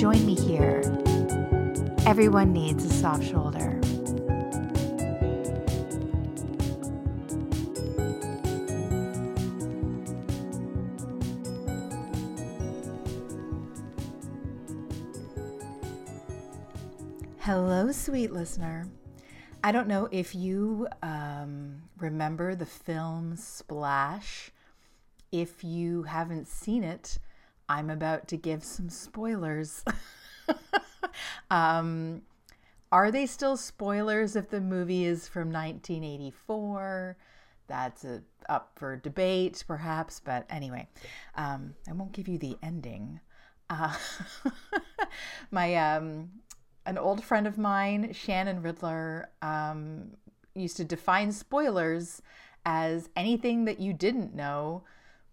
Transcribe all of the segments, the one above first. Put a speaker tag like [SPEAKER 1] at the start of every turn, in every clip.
[SPEAKER 1] Join me here. Everyone needs a soft shoulder. Hello, sweet listener. I don't know if you um, remember the film Splash. If you haven't seen it, I'm about to give some spoilers. um, are they still spoilers if the movie is from 1984? That's a, up for debate, perhaps, but anyway, um, I won't give you the ending. Uh, my um, an old friend of mine, Shannon Riddler, um, used to define spoilers as anything that you didn't know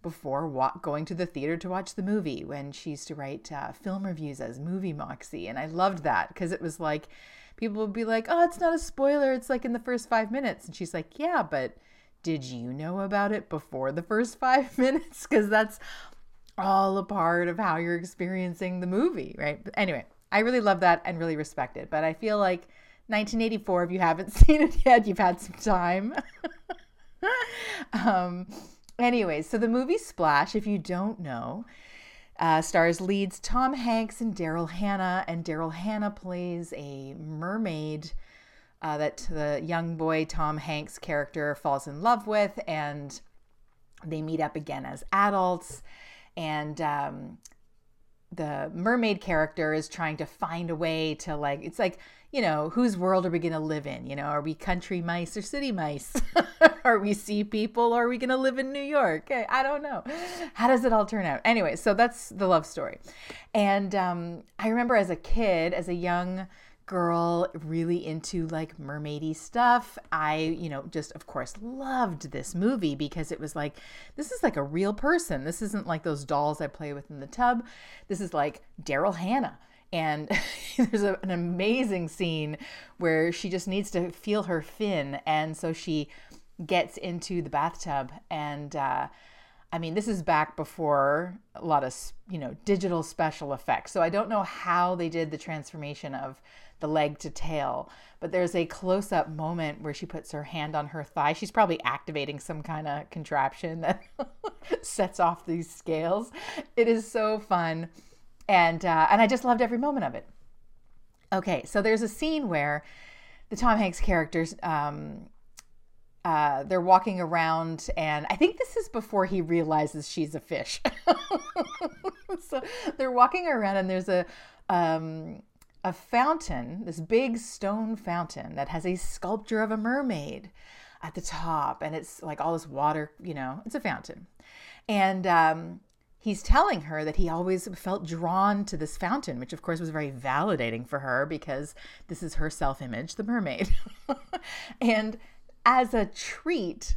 [SPEAKER 1] before wa- going to the theater to watch the movie when she used to write uh, film reviews as movie moxie and i loved that because it was like people would be like oh it's not a spoiler it's like in the first five minutes and she's like yeah but did you know about it before the first five minutes because that's all a part of how you're experiencing the movie right but anyway I really love that and really respect it. But I feel like 1984, if you haven't seen it yet, you've had some time. um, anyways, so the movie Splash, if you don't know, uh, stars leads Tom Hanks and Daryl Hannah, and Daryl Hannah plays a mermaid uh, that the young boy Tom Hanks character falls in love with, and they meet up again as adults. And um, the mermaid character is trying to find a way to like it's like you know whose world are we going to live in? You know are we country mice or city mice? Are we sea people or are we going to live in new york? I don't know. How does it all turn out? Anyway so that's the love story. And um, i remember as a kid as a young girl really into like mermaidy stuff i you know just of course loved this movie because it was like this is like a real person. This isn't like those dolls i play with in the tub. This is like daryl hannah and there's a, an amazing scene where she just needs to feel her fin and so she gets into the bathtub and uh, I mean, this is back before a lot of, you know, digital special effects. So I don't know how they did the transformation of the leg to tail. But there's a close up moment where she puts her hand on her thigh. She's probably activating some kind of contraption that sets off these scales. It is so fun. And, uh, and I just loved every moment of it. Okay, so there's a scene where the Tom Hanks characters, um, uh, they're walking around, and I think this is before he realizes she's a fish. so they're walking around, and there's a um, a fountain, this big stone fountain that has a sculpture of a mermaid at the top, and it's like all this water, you know, it's a fountain. And um, he's telling her that he always felt drawn to this fountain, which of course was very validating for her because this is her self image, the mermaid. and as a treat,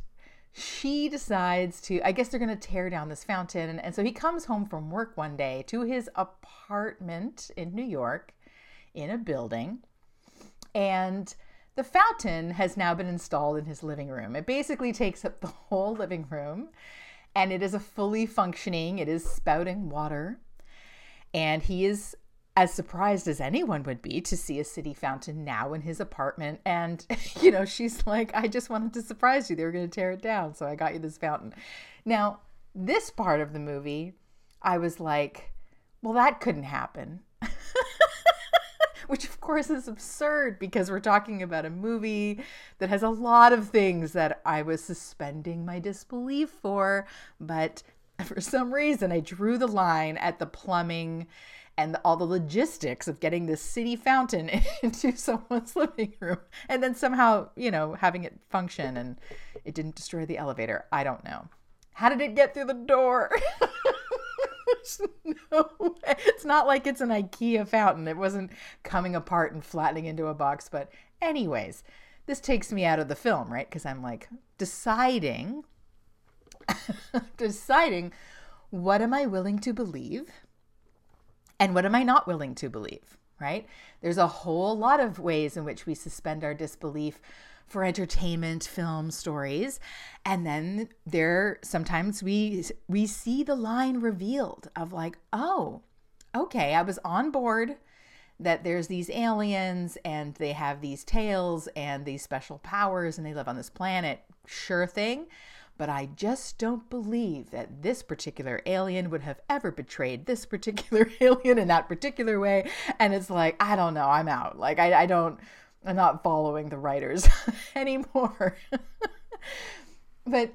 [SPEAKER 1] she decides to, I guess they're going to tear down this fountain. And, and so he comes home from work one day to his apartment in New York in a building. And the fountain has now been installed in his living room. It basically takes up the whole living room and it is a fully functioning, it is spouting water. And he is as surprised as anyone would be to see a city fountain now in his apartment. And, you know, she's like, I just wanted to surprise you. They were going to tear it down. So I got you this fountain. Now, this part of the movie, I was like, well, that couldn't happen which of course is absurd because we're talking about a movie that has a lot of things that I was suspending my disbelief for, but for some reason I drew the line at the plumbing and all the logistics of getting this city fountain into someone's living room and then somehow, you know, having it function and it didn't destroy the elevator. I don't know. How did it get through the door? no. It's not like it's an IKEA fountain. It wasn't coming apart and flattening into a box. But, anyways, this takes me out of the film, right? Because I'm like deciding, deciding what am I willing to believe and what am I not willing to believe, right? There's a whole lot of ways in which we suspend our disbelief for entertainment, film, stories, and then there sometimes we we see the line revealed of like, "Oh, okay, I was on board that there's these aliens and they have these tails and these special powers and they live on this planet. Sure thing. But I just don't believe that this particular alien would have ever betrayed this particular alien in that particular way. And it's like, I don't know, I'm out. Like, I, I don't, I'm not following the writers anymore. but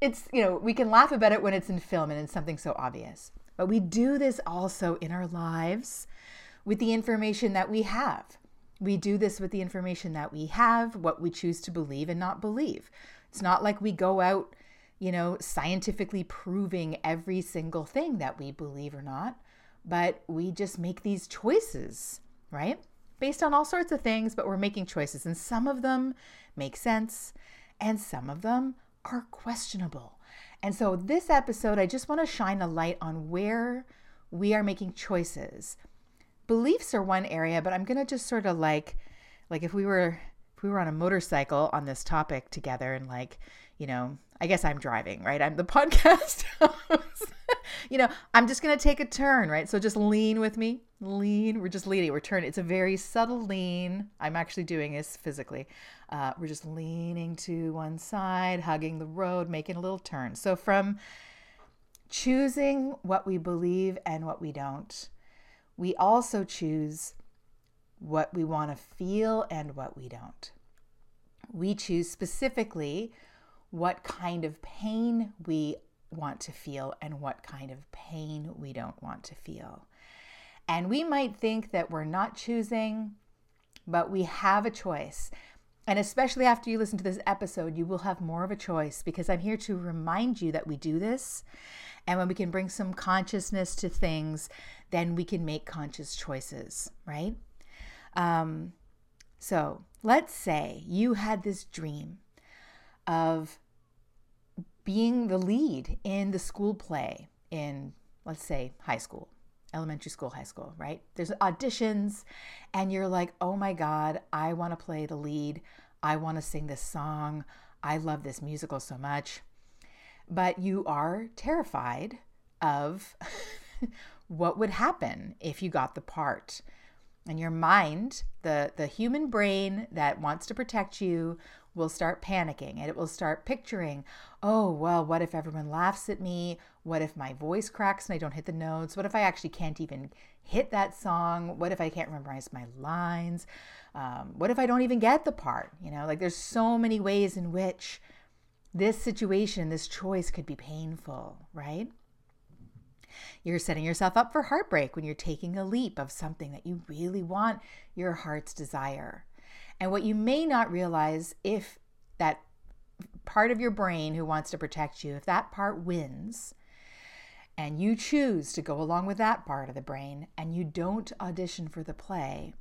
[SPEAKER 1] it's, you know, we can laugh about it when it's in film and it's something so obvious. But we do this also in our lives with the information that we have. We do this with the information that we have, what we choose to believe and not believe. It's not like we go out, you know, scientifically proving every single thing that we believe or not, but we just make these choices, right? Based on all sorts of things, but we're making choices. And some of them make sense, and some of them are questionable. And so, this episode, I just want to shine a light on where we are making choices beliefs are one area, but I'm going to just sort of like like if we were if we were on a motorcycle on this topic together and like, you know, I guess I'm driving, right? I'm the podcast host. you know, I'm just going to take a turn, right? So just lean with me. Lean. We're just leaning. We're turning. It's a very subtle lean. I'm actually doing this physically. Uh, we're just leaning to one side, hugging the road, making a little turn. So from choosing what we believe and what we don't we also choose what we want to feel and what we don't. We choose specifically what kind of pain we want to feel and what kind of pain we don't want to feel. And we might think that we're not choosing, but we have a choice. And especially after you listen to this episode, you will have more of a choice because I'm here to remind you that we do this. And when we can bring some consciousness to things, then we can make conscious choices, right? Um, so let's say you had this dream of being the lead in the school play in, let's say, high school, elementary school, high school, right? There's auditions, and you're like, oh my God, I want to play the lead. I want to sing this song. I love this musical so much. But you are terrified of what would happen if you got the part. And your mind, the, the human brain that wants to protect you, will start panicking and it will start picturing, oh, well, what if everyone laughs at me? What if my voice cracks and I don't hit the notes? What if I actually can't even hit that song? What if I can't memorize my lines? Um, what if I don't even get the part? You know, like there's so many ways in which this situation, this choice could be painful, right? You're setting yourself up for heartbreak when you're taking a leap of something that you really want your heart's desire. And what you may not realize if that part of your brain who wants to protect you, if that part wins, and you choose to go along with that part of the brain and you don't audition for the play,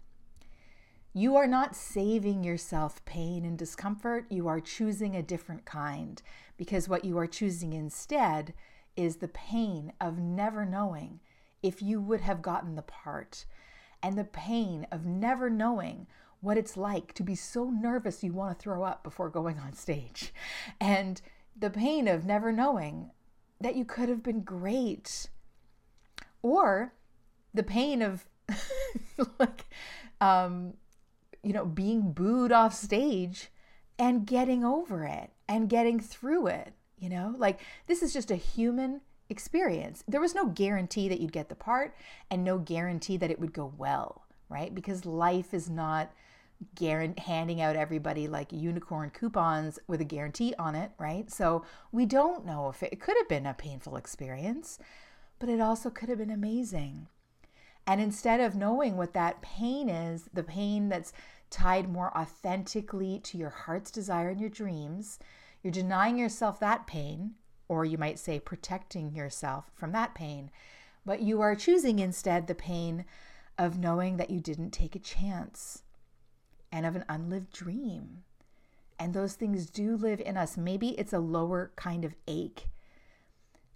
[SPEAKER 1] you are not saving yourself pain and discomfort. You are choosing a different kind because what you are choosing instead is the pain of never knowing if you would have gotten the part, and the pain of never knowing what it's like to be so nervous you want to throw up before going on stage, and the pain of never knowing that you could have been great, or the pain of like, um, you know, being booed off stage and getting over it and getting through it you know, like this is just a human experience. There was no guarantee that you'd get the part and no guarantee that it would go well, right? Because life is not handing out everybody like unicorn coupons with a guarantee on it, right? So we don't know if it, it could have been a painful experience, but it also could have been amazing. And instead of knowing what that pain is, the pain that's tied more authentically to your heart's desire and your dreams, you're denying yourself that pain or you might say protecting yourself from that pain. But you are choosing instead the pain of knowing that you didn't take a chance and of an unlived dream. And those things do live in us. Maybe it's a lower kind of ache.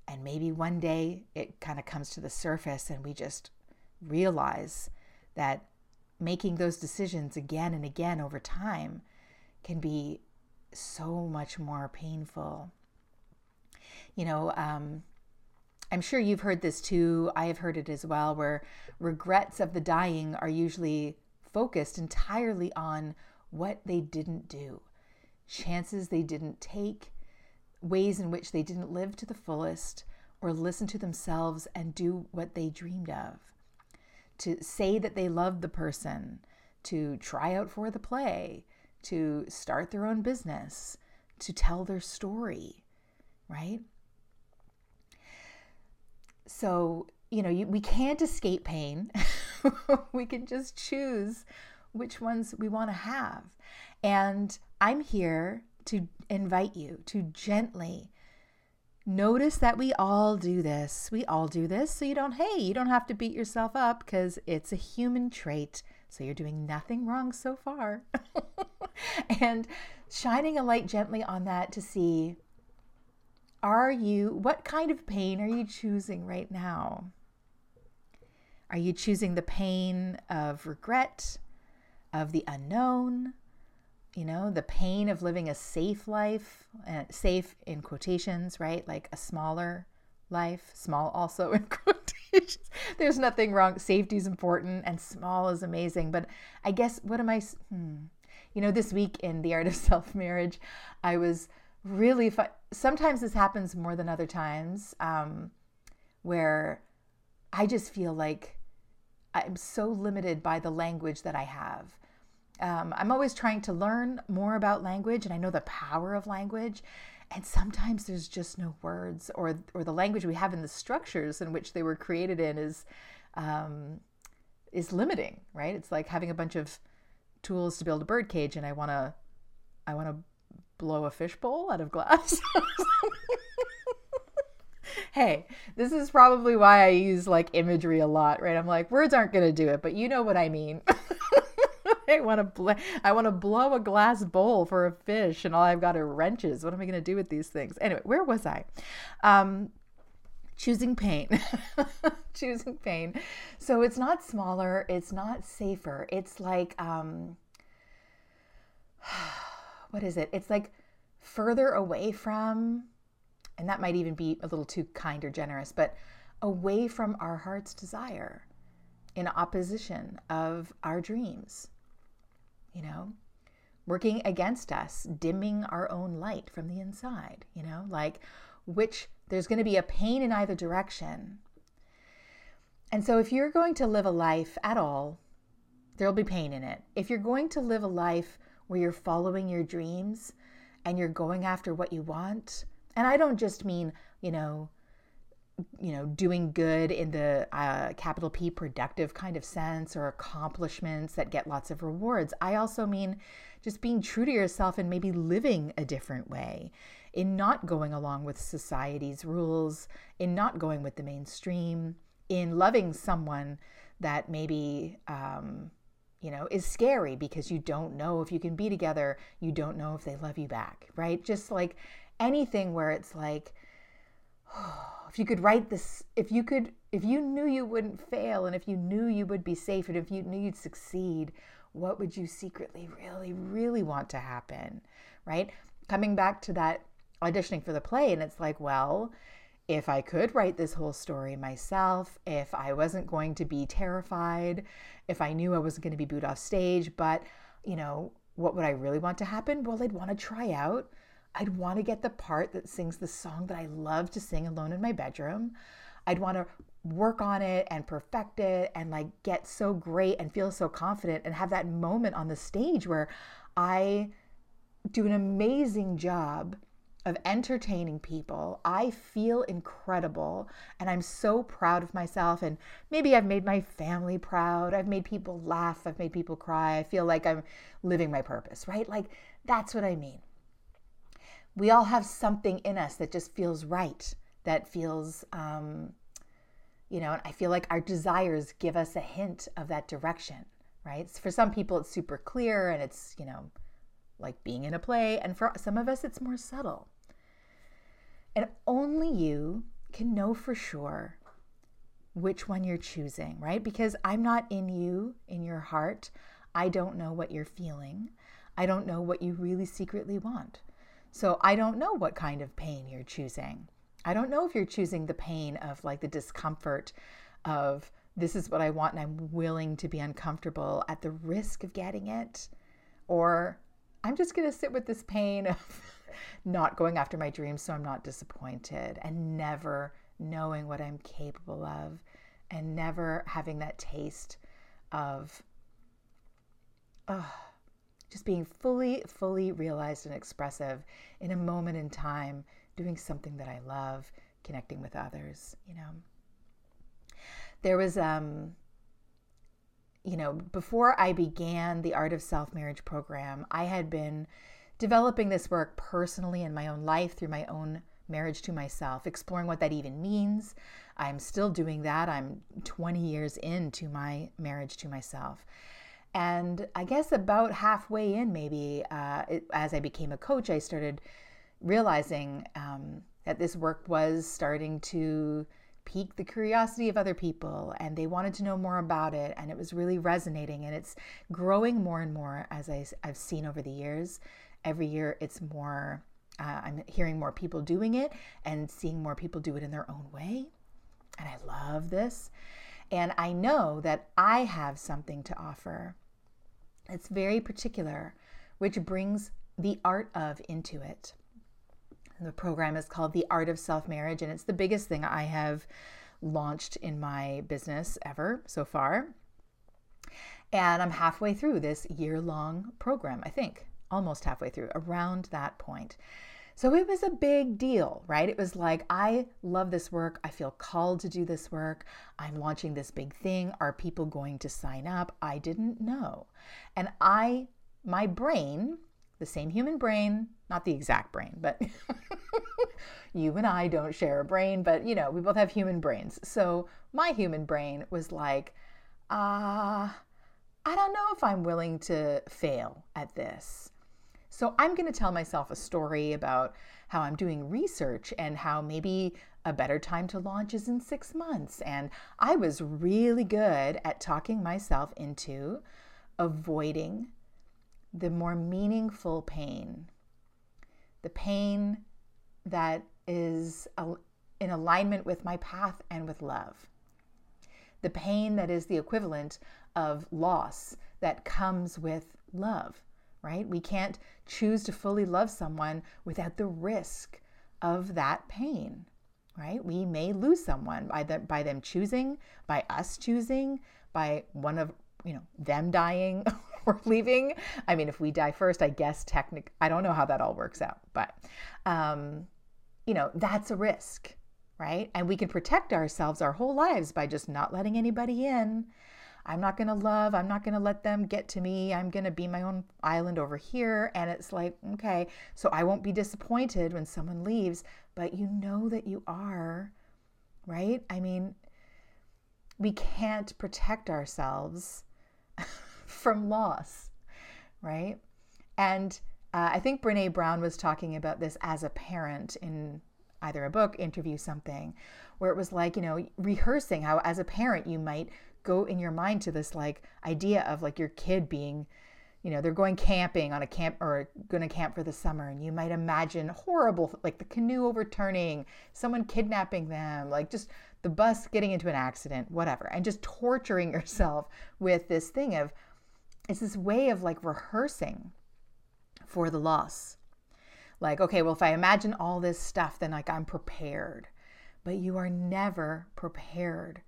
[SPEAKER 1] And maybe one day it kind of comes to the surface and we just realize that making those decisions again and again over time can be so much more painful. You know, um, I'm sure you've heard this too. I have heard it as well, where regrets of the dying are usually focused entirely on what they didn't do, chances they didn't take, ways in which they didn't live to the fullest or listen to themselves and do what they dreamed of. To say that they loved the person, to try out for the play, to start their own business, to tell their story, right? So, you know, you, we can't escape pain. we can just choose which ones we want to have. And I'm here to invite you to gently notice that we all do this. We all do this. So you don't, hey, you don't have to beat yourself up because it's a human trait. So you're doing nothing wrong so far. and shining a light gently on that to see are you, what kind of pain are you choosing right now? Are you choosing the pain of regret, of the unknown, you know, the pain of living a safe life, uh, safe in quotations, right? Like a smaller life, small also in quotations. There's nothing wrong. Safety is important and small is amazing. But I guess, what am I, hmm. you know, this week in The Art of Self Marriage, I was really. Sometimes this happens more than other times um, where I just feel like I'm so limited by the language that I have. Um, I'm always trying to learn more about language and I know the power of language. And sometimes there's just no words, or, or the language we have in the structures in which they were created in is, um, is limiting, right? It's like having a bunch of tools to build a bird cage, and I want to I want to blow a fishbowl out of glass. hey, this is probably why I use like imagery a lot, right? I'm like, words aren't to do it, but you know what I mean. I want to bl- I want to blow a glass bowl for a fish, and all I've got are wrenches. What am I to do with these things? Anyway, where was I? Um, choosing pain. choosing pain. So it's not smaller. It's not safer. It's like um, what is it? It's like further away from, and that might even be a little too kind or generous, but away from our heart's desire in opposition of our dreams. You know, working against us, dimming our own light from the inside, you know, like which there's going to be a pain in either direction. And so if you're going to live a life at all, there'll be pain in it. If you're going to live a life where you're following your dreams and you're going after what you want. And I don't just mean, you know, you know, doing good in the uh, capital P productive kind of sense or accomplishments that get lots of rewards. I also mean just being true to yourself and maybe living a different way, in not going along with society's rules, in not going with the mainstream, in loving someone that maybe um, you know, is scary because you don't know if you can be together. You don't know if they love you back, right? Just like anything where it's like, if you could write this, if you could, if you knew you wouldn't fail and if you knew you would be safe and if you knew you'd succeed, what would you secretly really, really want to happen, right? Coming back to that auditioning for the play, and it's like, well, if I could write this whole story myself, if I wasn't going to be terrified, if I knew I wasn't going to be booed off stage, but, you know, what would I really want to happen? Well, I'd want to try out. I'd want to get the part that sings the song that I love to sing alone in my bedroom. I'd want to work on it and perfect it and like get so great and feel so confident and have that moment on the stage where I do an amazing job of entertaining people. I feel incredible and I'm so proud of myself. And maybe I've made my family proud. I've made people laugh. I've made people cry. I feel like I'm living my purpose, right? Like that's what I mean. We all have something in us that just feels right, that feels, um, you know, and I feel like our desires give us a hint of that direction, right? For some people, it's super clear and it's, you know, like being in a play. And for some of us, it's more subtle. And only you can know for sure which one you're choosing, right? Because I'm not in you, in your heart. I don't know what you're feeling. I don't know what you really secretly want. So I don't know what kind of pain you're choosing. I don't know if you're choosing the pain of like the discomfort of this is what I want and I'm willing to be uncomfortable at the risk of getting it. Or I'm just going to sit with this pain of not going after my dreams so I'm not disappointed and never knowing what I'm capable of and never having that taste of oh, just being fully, fully realized and expressive in a moment in time, doing something that I love, connecting with others, you know. There was, um, you know, before I began the Art of Self Marriage program, I had been developing this work personally in my own life through my own marriage to myself, exploring what that even means. I'm still doing that. I'm 20 years into my marriage to myself. And I guess about halfway in, maybe, uh, it, as I became a coach, I started realizing um, that this work was starting to pique the curiosity of other people and they wanted to know more about it and it was really resonating and it's growing more and more as I, have seen over the years every year it's more uh, i'm hearing more people doing it and seeing more people do it in their own way and i love this and I know that I have something to offer. It's very particular, which brings the art of into it. And the program is called The Art of Self Marriage, and it's the biggest thing I have launched in my business ever so far. And I'm halfway through this year long program, I think, almost halfway through, around that point. So it was a big deal, right? It was like, I love this work. I feel called to do this work. I'm launching this big thing. Are people going to sign up? I didn't know. And I, my brain, the same human brain, not the exact brain, but you and I don't share a brain, but you know, we both have human brains. So my human brain was like, ah, uh, I don't know if I'm willing to fail at this. So I'm going to tell myself a story about how I'm doing research and how maybe a better time to launch is in six months. And I was really good at talking myself into avoiding the more meaningful pain, the pain that is in alignment with my path and with love, the pain that is the equivalent of loss that comes with love right? We can't choose to fully love someone without the risk of that pain, right? We may lose someone by the, by them choosing, by us choosing, by one of you know them dying or leaving. I mean, if we die first, I guess technic. I don't know how that all works out, but um, you know that's a risk, right? And we can protect ourselves our whole lives by just not letting anybody in I'm not going to love, I'm not going to let them get to me. I'm going to be my own island over here. And it's like, okay, so I won't be disappointed when someone leaves, but you know that you are, right? I mean, we can't protect ourselves from loss, right? And uh, I think Brene Brown was talking about this as a parent in either a book, interview, something, where it was like, you know, rehearsing how as a parent you might go in your mind to this like idea of like your kid being you know they're going camping on a camp or going to camp for the summer and you might imagine horrible like the canoe overturning someone kidnapping them like just the bus getting into an accident whatever and just torturing yourself with this thing of it's this way of like rehearsing for the loss. Like okay well if i imagine all this stuff then like i'm prepared. But you are never prepared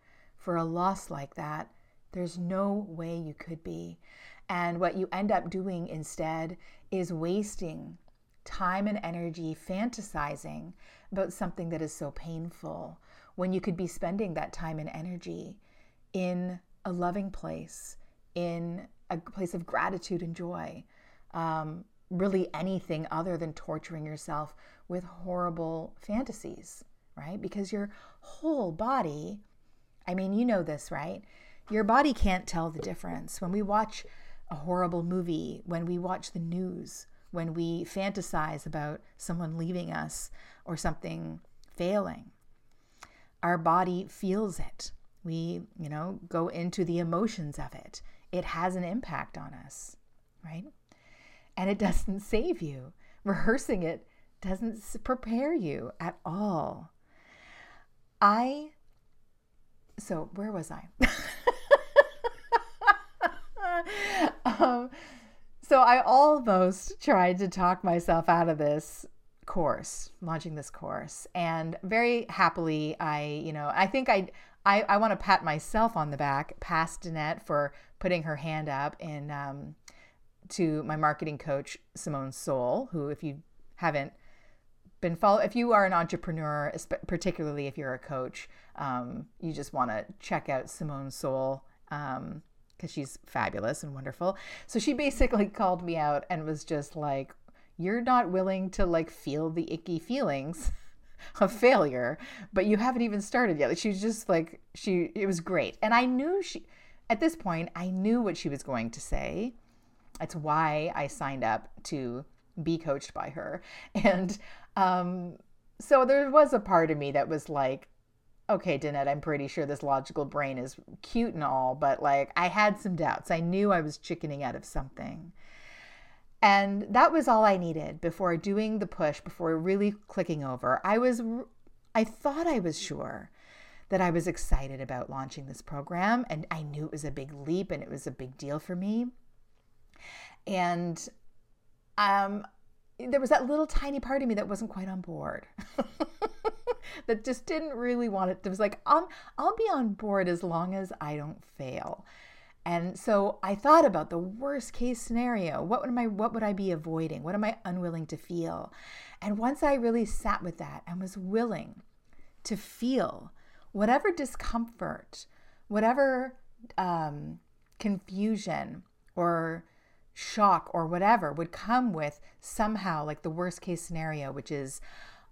[SPEAKER 1] for a loss like that, there's no way you could be. And what you end up doing instead is wasting time and energy fantasizing about something that is so painful when you could be spending that time and energy in a loving place, in a place of gratitude and joy, um, really anything other than torturing yourself with horrible fantasies, right? Because your whole body, I mean, you know this, right? Your body can't tell the difference. When we watch a horrible movie, when we watch the news, when we fantasize about someone leaving us or something failing, our body feels it. We, you know, go into the emotions of it. It has an impact on us, right? And it doesn't save you. Rehearsing it doesn't prepare you at all. I, so where was I? um, so I almost tried to talk myself out of this course, launching this course, and very happily, I, you know, I think I, I, I want to pat myself on the back, past Danette for putting her hand up in um, to my marketing coach Simone Seol, who, if you haven't been follow, if you are an entrepreneur, particularly if you're a coach, um, you just want to check out Simone Seol. Um, because she's fabulous and wonderful. So she basically called me out and was just like, You're not willing to like feel the icky feelings of failure, but you haven't even started yet. She was just like, she, it was great. And I knew she, at this point, I knew what she was going to say. That's why I signed up to be coached by her. And um, so there was a part of me that was like, okay, Danette, I'm pretty sure this logical brain is cute and all, but like I had some doubts. I knew I was chickening out of something. And that was all I needed before doing the push, before really clicking over. I was, I thought I was sure that I was excited about launching this program, and I knew it was a big leap and it was a big deal for me. And um, there was that little tiny part of me that wasn't quite on board. that just didn't really want it. It was like, I'll, I'll be on board as long as I don't fail. And so I thought about the worst case scenario. What would I what would I be avoiding? What am I unwilling to feel? And once I really sat with that and was willing to feel whatever discomfort, whatever um, confusion or shock or whatever would come with somehow like the worst case scenario, which is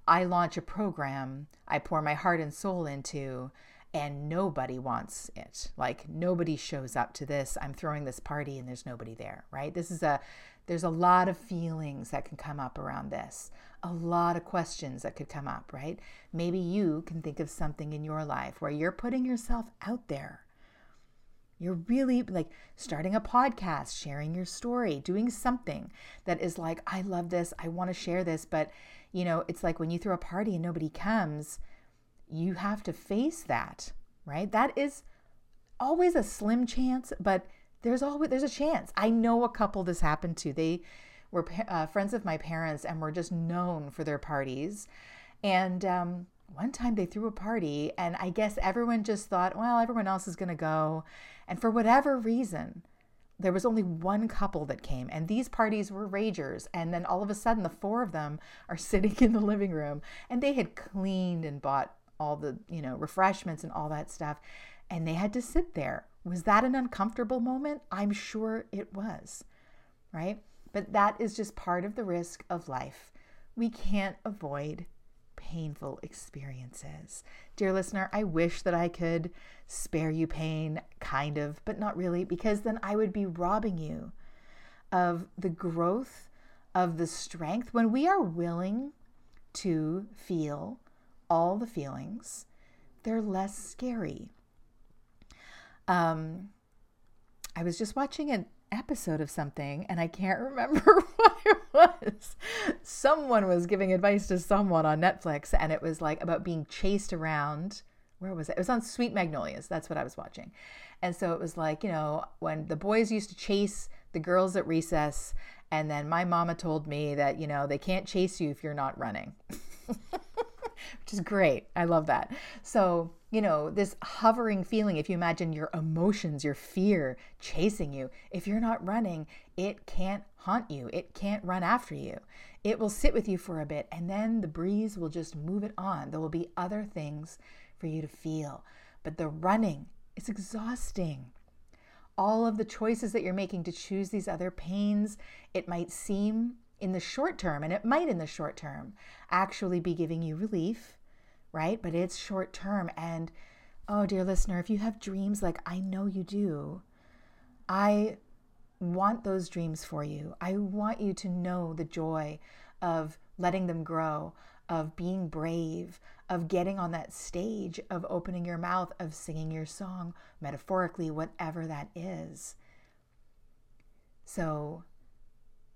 [SPEAKER 1] I launch a program I pour my heart and soul into, and nobody wants it. Like nobody shows up to this. I'm throwing this party and there's nobody there, right? This is a there's a lot of feelings that can come up around this. A lot of questions that could come up, right? Maybe you can think of something in your life where you're putting yourself out there. You're really like starting a podcast, sharing your story, doing something that is like, I love this, I want to share this, but you know, it's like when you throw a party and nobody comes, you have to face that, right? That is always a slim chance, but there's always there's a chance. I know a couple this happened to. They were uh, friends of my parents and were just known for their parties. And um, one time they threw a party, and I guess everyone just thought, well, everyone else is going to go. And for whatever reason, there was only one couple that came and these parties were ragers. And then all of a sudden the four of them are sitting in the living room and they had cleaned and bought all the you know refreshments and all that stuff and they had to sit there. Was that an uncomfortable moment? I'm sure it was right? But that is just part of the risk of life. We can't avoid painful experiences. Dear listener, I wish that I could spare you pain, kind of, but not really, because then I would be robbing you of the growth, of the strength. When we are willing to feel all the feelings, they're less scary. Um, I was just watching an episode of something and I can't remember what it was. Someone was giving advice to someone on Netflix and it was like about being chased around. Where was it? It was on Sweet Magnolias. That's what I was watching. And so it was like, you know, when the boys used to chase the girls at recess and then my mama told me that, you know, they can't chase you if you're not running. Which is great. I love that. So you know, this hovering feeling, if you imagine your emotions, your fear chasing you, if you're not running, it can't haunt you. It can't run after you. It will sit with you for a bit and then the breeze will just move it on. There will be other things for you to feel. But the running, is exhausting. All of the choices that you're making to choose these other pains, it might seem in the short term, and it might in the short term actually be giving you relief, right? But it's short term. And oh, dear listener, if you have dreams like I know you do, I want those dreams for you. I want you to know the joy of letting them grow, of being brave, of getting on that stage, of opening your mouth, of singing your song, metaphorically, whatever that is. So,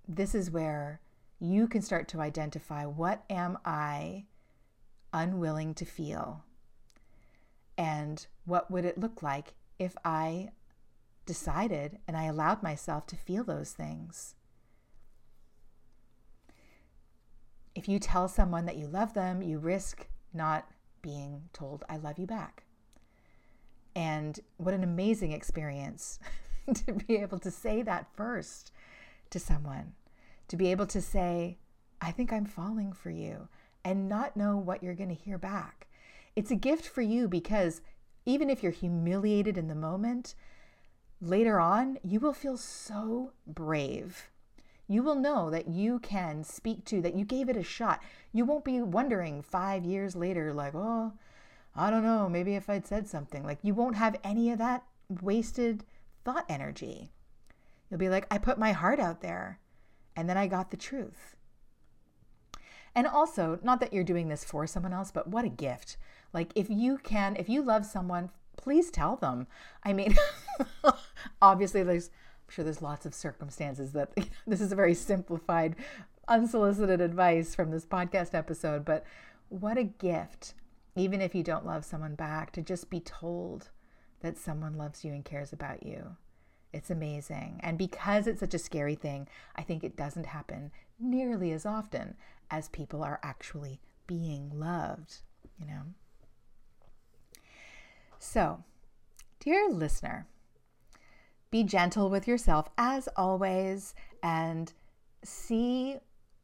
[SPEAKER 1] this is where you can start to identify what am I unwilling to feel? And what would it look like if I decided and I allowed myself to feel those things? If you tell someone that you love them, you risk not being told, I love you back. And what an amazing experience to be able to say that first to someone, to be able to say, I think I'm falling for you, and not know what you're going to hear back. It's a gift for you because even if you're humiliated in the moment, later on, you will feel so brave. You will know that you can speak to, that you gave it a shot. You won't be wondering five years later, like, oh, I don't know, maybe if I'd said something. Like, you won't have any of that wasted thought energy. You'll be like, I put my heart out there and then I got the truth. And also, not that you're doing this for someone else, but what a gift. Like, if you can, if you love someone, please tell them. I mean, obviously, there's, I'm sure there's lots of circumstances that you know, this is a very simplified, unsolicited advice from this podcast episode, but what a gift, even if you don't love someone back, to just be told that someone loves you and cares about you. It's amazing. And because it's such a scary thing, I think it doesn't happen nearly as often as people are actually being loved, you know? So, dear listener, be gentle with yourself as always and see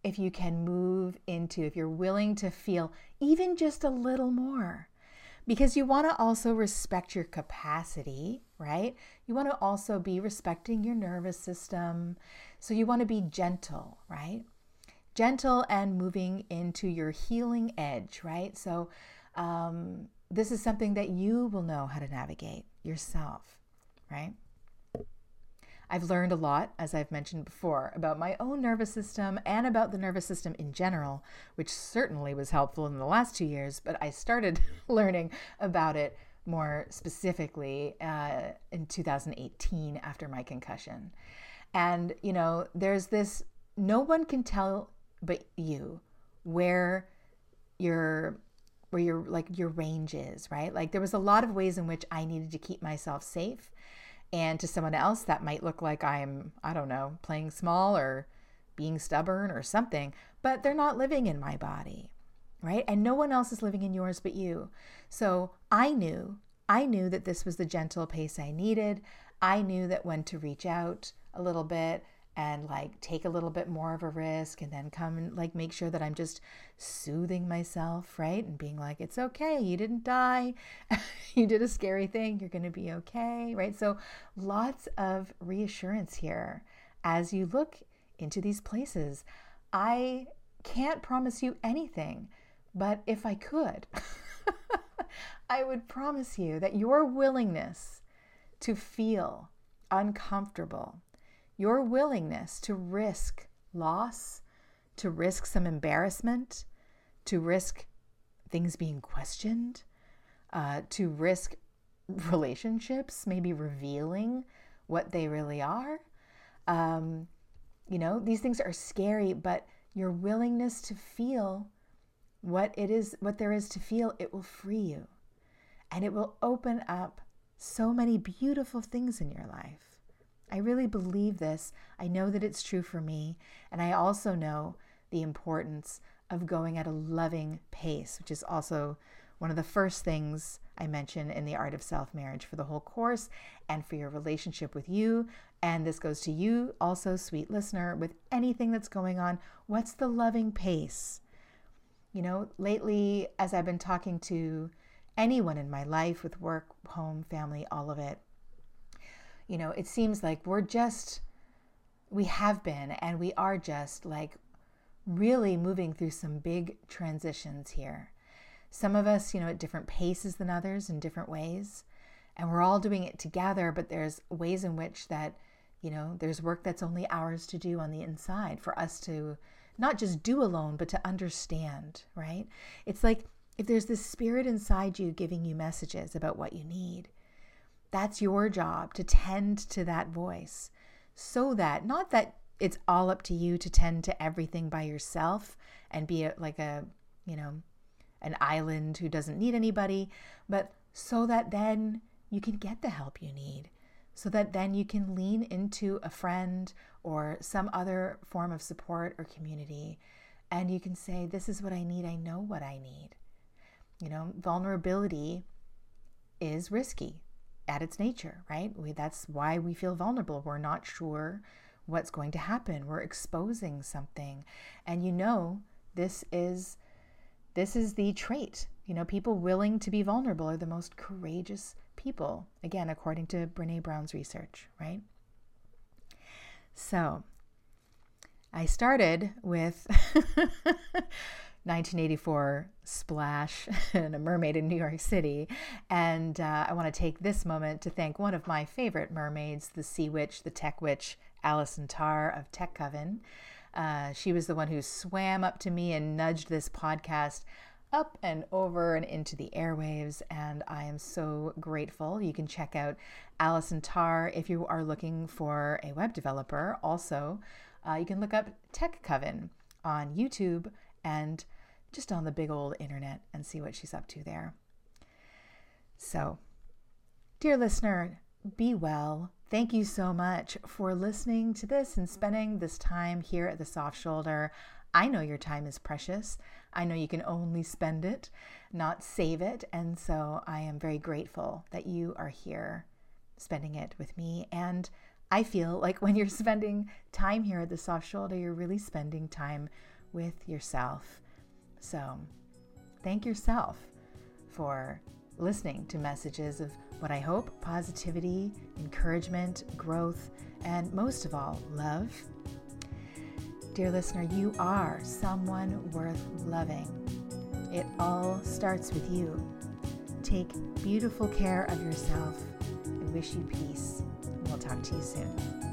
[SPEAKER 1] if you can move into, if you're willing to feel even just a little more because you want to also respect your capacity, right? You want to also be respecting your nervous system. So you want to be gentle, right? Gentle and moving into your healing edge, right? So um, this is something that you will know how to navigate yourself, right? I've learned a lot, as I've mentioned before, about my own nervous system and about the nervous system in general, which certainly was helpful in the last two years, but I started learning about it more specifically uh, in 2018 after my concussion. And, you know, there's this no one can tell but you where your where your like your range is, right? Like there was a lot of ways in which I needed to keep myself safe and to someone else, that might look like I'm, I don't know, playing small or being stubborn or something, but they're not living in my body, right? And no one else is living in yours but you. So I knew, I knew that this was the gentle pace I needed. I knew that when to reach out a little bit, and like take a little bit more of a risk and then come and like make sure that I'm just soothing myself, right? And being like, it's okay, you didn't die. you did a scary thing, you're to be okay, right? So lots of reassurance here as you look into these places. I can't promise you anything, but if I could, I would promise you that your willingness to feel uncomfortable your willingness to risk loss, to risk some embarrassment, to risk things being questioned, uh, to risk relationships, maybe revealing what they really are. Um, you know, these things are scary, but your willingness to feel what it is, what there is to feel, it will free you. And it will open up so many beautiful things in your life. I really believe this. I know that it's true for me. And I also know the importance of going at a loving pace, which is also one of the first things I mention in the Art of Self Marriage for the whole course and for your relationship with you. And this goes to you also, sweet listener, with anything that's going on. What's the loving pace? You know, lately, as I've been talking to anyone in my life with work, home, family, all of it, you know, it seems like we're just, we have been, and we are just like really moving through some big transitions here. Some of us, you know, at different paces than others in different ways. And we're all doing it together, but there's ways in which that, you know, there's work that's only ours to do on the inside for us to not just do alone, but to understand, right? It's like if there's this spirit inside you giving you messages about what you need, that's your job to tend to that voice so that, not that it's all up to you to tend to everything by yourself and be a, like a, you know, an island who doesn't need anybody, but so that then you can get the help you need. So that then you can lean into a friend or some other form of support or community and you can say, This is what I need. I know what I need. You know, vulnerability is risky at its nature, right? We, that's why we feel vulnerable. We're not sure what's going to happen. We're exposing something. And you know, this is this is the trait. You know, people willing to be vulnerable are the most courageous people. Again, according to Brené Brown's research, right? So, I started with 1984 Splash and a mermaid in New York City. And uh, I want to take this moment to thank one of my favorite mermaids, the Sea Witch, the Tech Witch, Alison Tarr of Tech Coven. Uh, she was the one who swam up to me and nudged this podcast up and over and into the airwaves, and I am so grateful. You can check out Allison Tarr if you are looking for a web developer. Also, uh, you can look up Tech Coven on YouTube and just on the big old internet and see what she's up to there. So, dear listener, be well. Thank you so much for listening to this and spending this time here at the Soft Shoulder. I know your time is precious. I know you can only spend it, not save it. And so I am very grateful that you are here spending it with me. And I feel like when you're spending time here at the Soft Shoulder, you're really spending time with yourself so, thank yourself for listening to messages of what I hope positivity, encouragement, growth, and most of all, love. Dear listener, you are someone worth loving. It all starts with you. Take beautiful care of yourself. I wish you peace. We'll talk to you soon.